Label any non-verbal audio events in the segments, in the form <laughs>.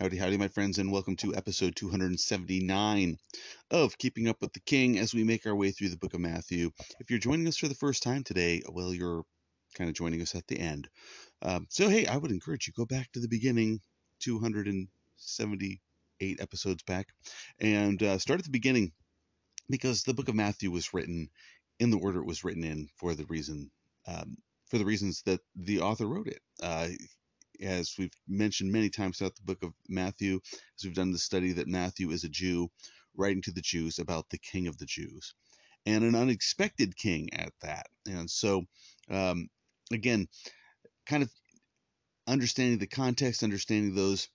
Howdy, howdy, my friends, and welcome to episode 279 of Keeping Up with the King as we make our way through the book of Matthew. If you're joining us for the first time today, well, you're kind of joining us at the end. Um, so, hey, I would encourage you go back to the beginning, 278 episodes back, and uh, start at the beginning because the book of Matthew was written in the order it was written in for the reason um, for the reasons that the author wrote it. Uh, as we've mentioned many times throughout the book of Matthew, as we've done the study that Matthew is a Jew writing to the Jews about the King of the Jews, and an unexpected king at that. And so, um, again, kind of understanding the context, understanding those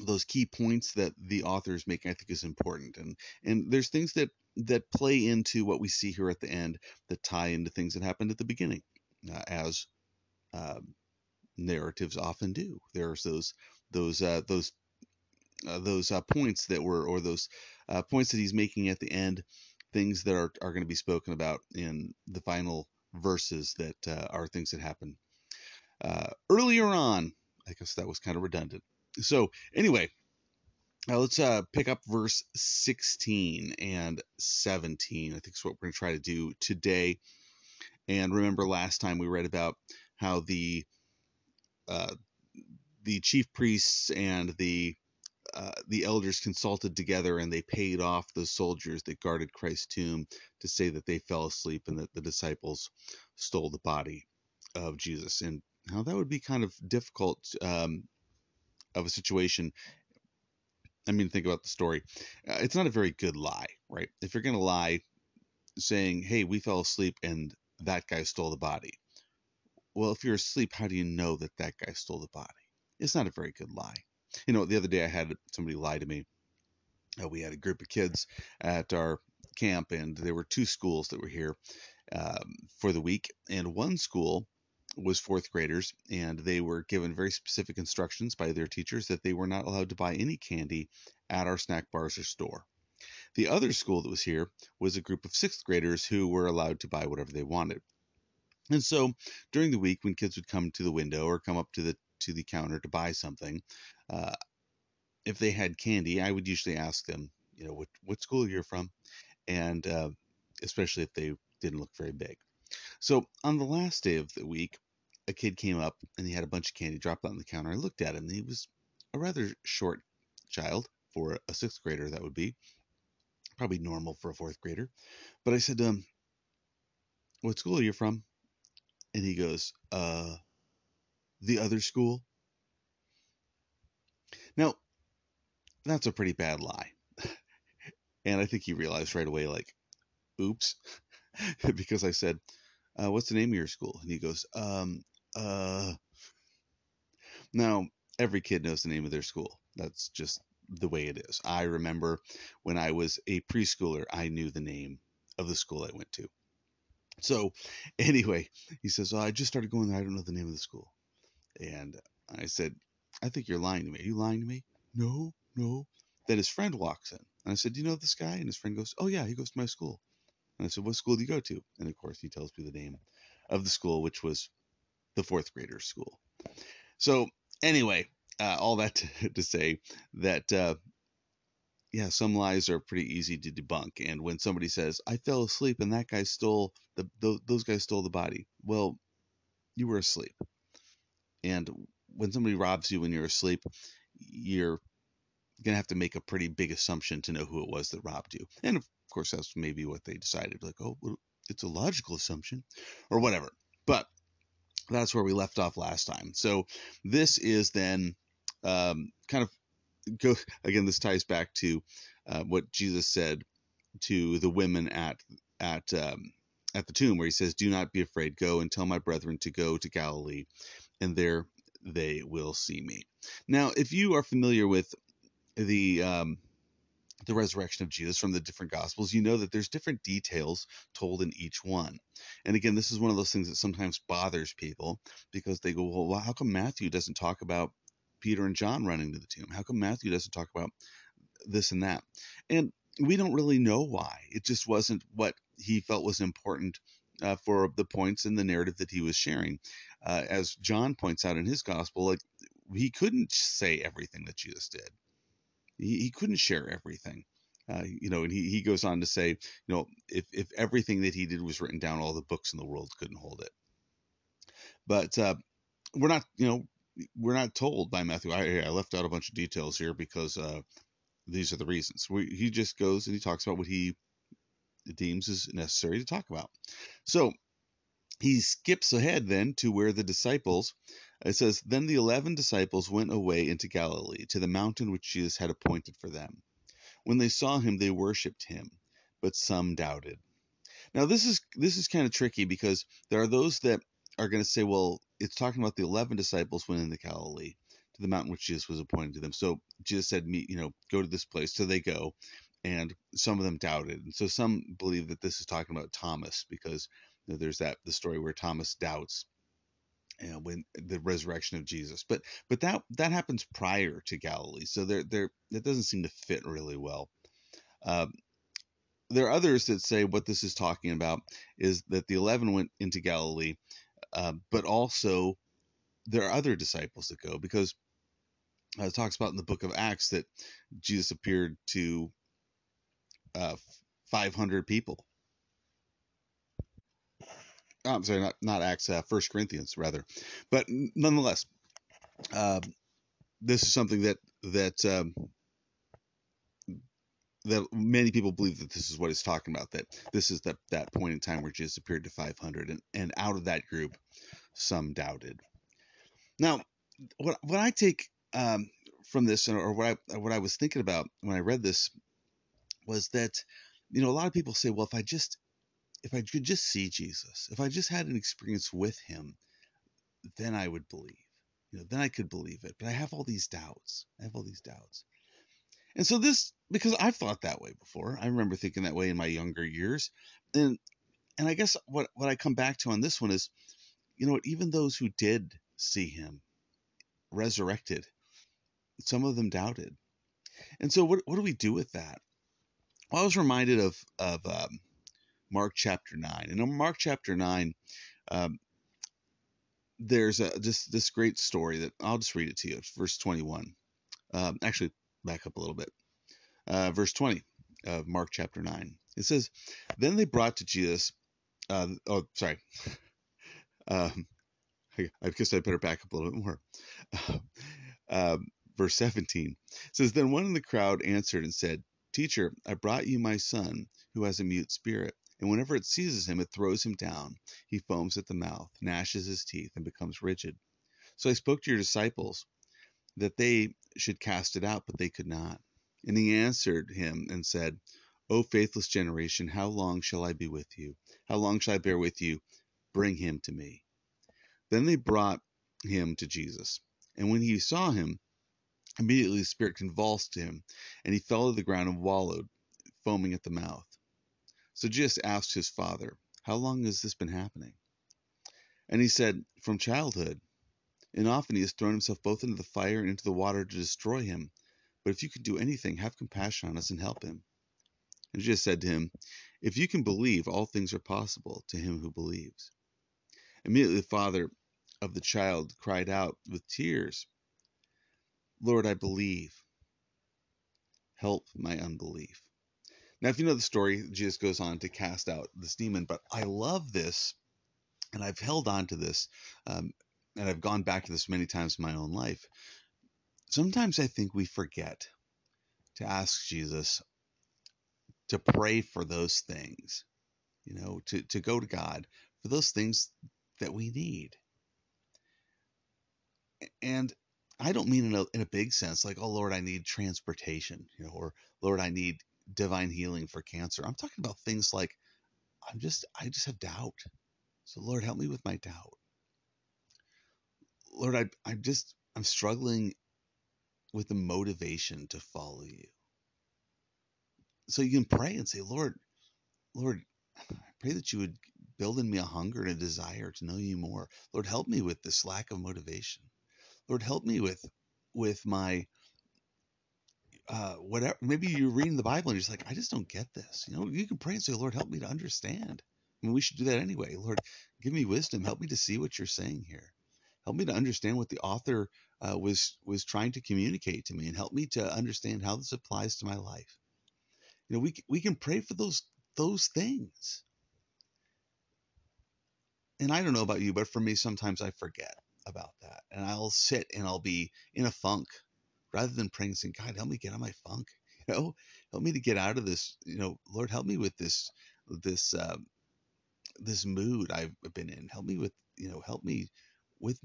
those key points that the author is making, I think, is important. And and there's things that that play into what we see here at the end that tie into things that happened at the beginning, uh, as um, narratives often do. There's those those uh, those uh, those uh, points that were or those uh, points that he's making at the end, things that are are going to be spoken about in the final verses that uh, are things that happen uh, earlier on. I guess that was kind of redundant. So anyway, let's pick up verse 16 and 17. I think is what we're going to try to do today. And remember, last time we read about how the uh, the chief priests and the uh, the elders consulted together and they paid off the soldiers that guarded Christ's tomb to say that they fell asleep and that the disciples stole the body of Jesus. And how that would be kind of difficult um, of a situation. I mean, think about the story. Uh, it's not a very good lie, right? If you're going to lie saying, hey, we fell asleep and that guy stole the body, well, if you're asleep, how do you know that that guy stole the body? It's not a very good lie. You know, the other day I had somebody lie to me. Uh, we had a group of kids at our camp, and there were two schools that were here um, for the week. And one school was fourth graders, and they were given very specific instructions by their teachers that they were not allowed to buy any candy at our snack bars or store. The other school that was here was a group of sixth graders who were allowed to buy whatever they wanted. And so during the week, when kids would come to the window or come up to the to the counter to buy something, uh, if they had candy, I would usually ask them, you know, what what school you're from, and uh, especially if they didn't look very big. So on the last day of the week, a kid came up and he had a bunch of candy dropped on the counter. I looked at him. And he was a rather short child for a sixth grader. That would be probably normal for a fourth grader. But I said, um, "What school are you from?" And he goes, uh, the other school? Now, that's a pretty bad lie. <laughs> and I think he realized right away, like, oops, <laughs> because I said, uh, what's the name of your school? And he goes, um, uh, now every kid knows the name of their school. That's just the way it is. I remember when I was a preschooler, I knew the name of the school I went to. So anyway, he says, oh, I just started going there. I don't know the name of the school. And I said, I think you're lying to me. Are you lying to me? No, no. Then his friend walks in. And I said, Do you know this guy? And his friend goes, Oh, yeah, he goes to my school. And I said, What school do you go to? And of course, he tells me the name of the school, which was the fourth graders' school. So, anyway, uh, all that <laughs> to, to say that uh, yeah, some lies are pretty easy to debunk. And when somebody says, "I fell asleep and that guy stole the, those guys stole the body," well, you were asleep. And when somebody robs you when you're asleep, you're gonna have to make a pretty big assumption to know who it was that robbed you. And of course, that's maybe what they decided. Like, oh, well, it's a logical assumption, or whatever. But that's where we left off last time. So this is then um, kind of go again. This ties back to uh, what Jesus said to the women at at um, at the tomb, where he says, "Do not be afraid. Go and tell my brethren to go to Galilee, and there they will see me." Now, if you are familiar with the um, the resurrection of Jesus from the different gospels, you know that there's different details told in each one. And again, this is one of those things that sometimes bothers people because they go, well, how come Matthew doesn't talk about Peter and John running to the tomb? How come Matthew doesn't talk about this and that? And we don't really know why. It just wasn't what he felt was important uh, for the points in the narrative that he was sharing. Uh, as John points out in his gospel, like he couldn't say everything that Jesus did. He, he couldn't share everything. Uh, you know, and he, he goes on to say, you know, if, if everything that he did was written down, all the books in the world couldn't hold it. But uh, we're not, you know, we're not told by Matthew. I, I left out a bunch of details here because uh, these are the reasons. We, he just goes and he talks about what he deems is necessary to talk about. So he skips ahead then to where the disciples, it says, Then the eleven disciples went away into Galilee, to the mountain which Jesus had appointed for them. When they saw him, they worshipped him, but some doubted. Now this is this is kind of tricky because there are those that are going to say, well, it's talking about the eleven disciples went into Galilee to the mountain which Jesus was appointed to them. So Jesus said, "Me, you know, go to this place." So they go, and some of them doubted, and so some believe that this is talking about Thomas because you know, there's that the story where Thomas doubts you know, when the resurrection of Jesus. But but that that happens prior to Galilee, so there there that doesn't seem to fit really well. Um, there are others that say what this is talking about is that the eleven went into Galilee, uh, but also there are other disciples that go because uh, it talks about in the book of Acts that Jesus appeared to uh, 500 people. Oh, I'm sorry, not not Acts, uh, First Corinthians rather, but nonetheless, uh, this is something that that um, that many people believe that this is what he's talking about. That this is that that point in time where Jesus appeared to 500, and and out of that group, some doubted. Now, what what I take um, from this, or what I what I was thinking about when I read this, was that you know a lot of people say, well, if I just if I could just see Jesus, if I just had an experience with him, then I would believe. You know, then I could believe it. But I have all these doubts. I have all these doubts. And so this because I've thought that way before. I remember thinking that way in my younger years. And and I guess what what I come back to on this one is, you know, even those who did see him resurrected, some of them doubted. And so what what do we do with that? Well, I was reminded of of um, Mark chapter 9. And in Mark chapter 9, um, there's a, just this great story that I'll just read it to you. Verse 21. Um, actually, back up a little bit. Uh, verse 20 of Mark chapter 9. It says, Then they brought to Jesus, uh, oh, sorry. <laughs> um, I, guess I better back up a little bit more. <laughs> um, verse 17 says, Then one in the crowd answered and said, Teacher, I brought you my son who has a mute spirit and whenever it seizes him, it throws him down. He foams at the mouth, gnashes his teeth, and becomes rigid. So I spoke to your disciples that they should cast it out, but they could not. And he answered him and said, O faithless generation, how long shall I be with you? How long shall I bear with you? Bring him to me. Then they brought him to Jesus. And when he saw him, immediately the spirit convulsed him, and he fell to the ground and wallowed, foaming at the mouth. So Jesus asked his father, How long has this been happening? And he said, From childhood. And often he has thrown himself both into the fire and into the water to destroy him. But if you can do anything, have compassion on us and help him. And Jesus said to him, If you can believe, all things are possible to him who believes. Immediately the father of the child cried out with tears, Lord, I believe. Help my unbelief. Now, if you know the story, Jesus goes on to cast out this demon, but I love this, and I've held on to this, um, and I've gone back to this many times in my own life. Sometimes I think we forget to ask Jesus to pray for those things, you know, to, to go to God for those things that we need. And I don't mean in a, in a big sense, like, oh, Lord, I need transportation, you know, or Lord, I need divine healing for cancer. I'm talking about things like I'm just I just have doubt. So Lord, help me with my doubt. Lord, I I'm just I'm struggling with the motivation to follow you. So you can pray and say, Lord, Lord, I pray that you would build in me a hunger and a desire to know you more. Lord, help me with this lack of motivation. Lord, help me with with my uh, whatever. Maybe you're reading the Bible and you're just like, I just don't get this. You know, you can pray and say, Lord, help me to understand. I mean, we should do that anyway. Lord, give me wisdom. Help me to see what you're saying here. Help me to understand what the author uh, was was trying to communicate to me, and help me to understand how this applies to my life. You know, we we can pray for those those things. And I don't know about you, but for me, sometimes I forget about that, and I'll sit and I'll be in a funk rather than praying and saying, God, help me get out of my funk. <laughs> You know, help me to get out of this. You know, Lord, help me with this this um, this mood I've been in. Help me with you know, help me with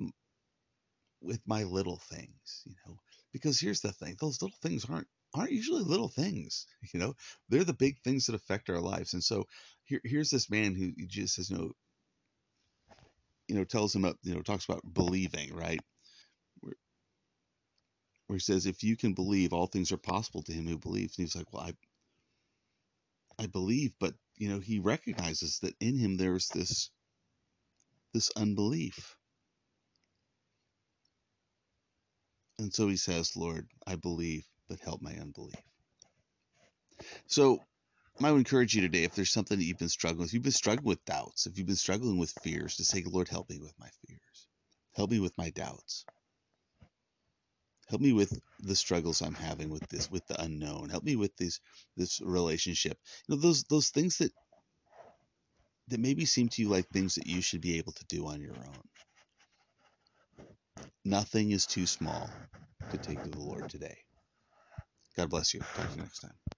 with my little things. You know, because here's the thing: those little things aren't aren't usually little things. <laughs> You know, they're the big things that affect our lives. And so here here's this man who just says, you know, you know, tells him, up, you know, talks about believing, right? where he says, "If you can believe, all things are possible to him who believes." And he's like, "Well, I, I believe, but you know, he recognizes that in him there's this, this unbelief." And so he says, "Lord, I believe, but help my unbelief." So I would encourage you today, if there's something that you've been struggling with, if you've been struggling with doubts, if you've been struggling with fears, to say, Lord, help me with my fears. Help me with my doubts help me with the struggles I'm having with this, with the unknown. Help me with this this relationship. You know, those those things that that maybe seem to you like things that you should be able to do on your own. Nothing is too small to take to the Lord today. God bless you. Talk to you next time.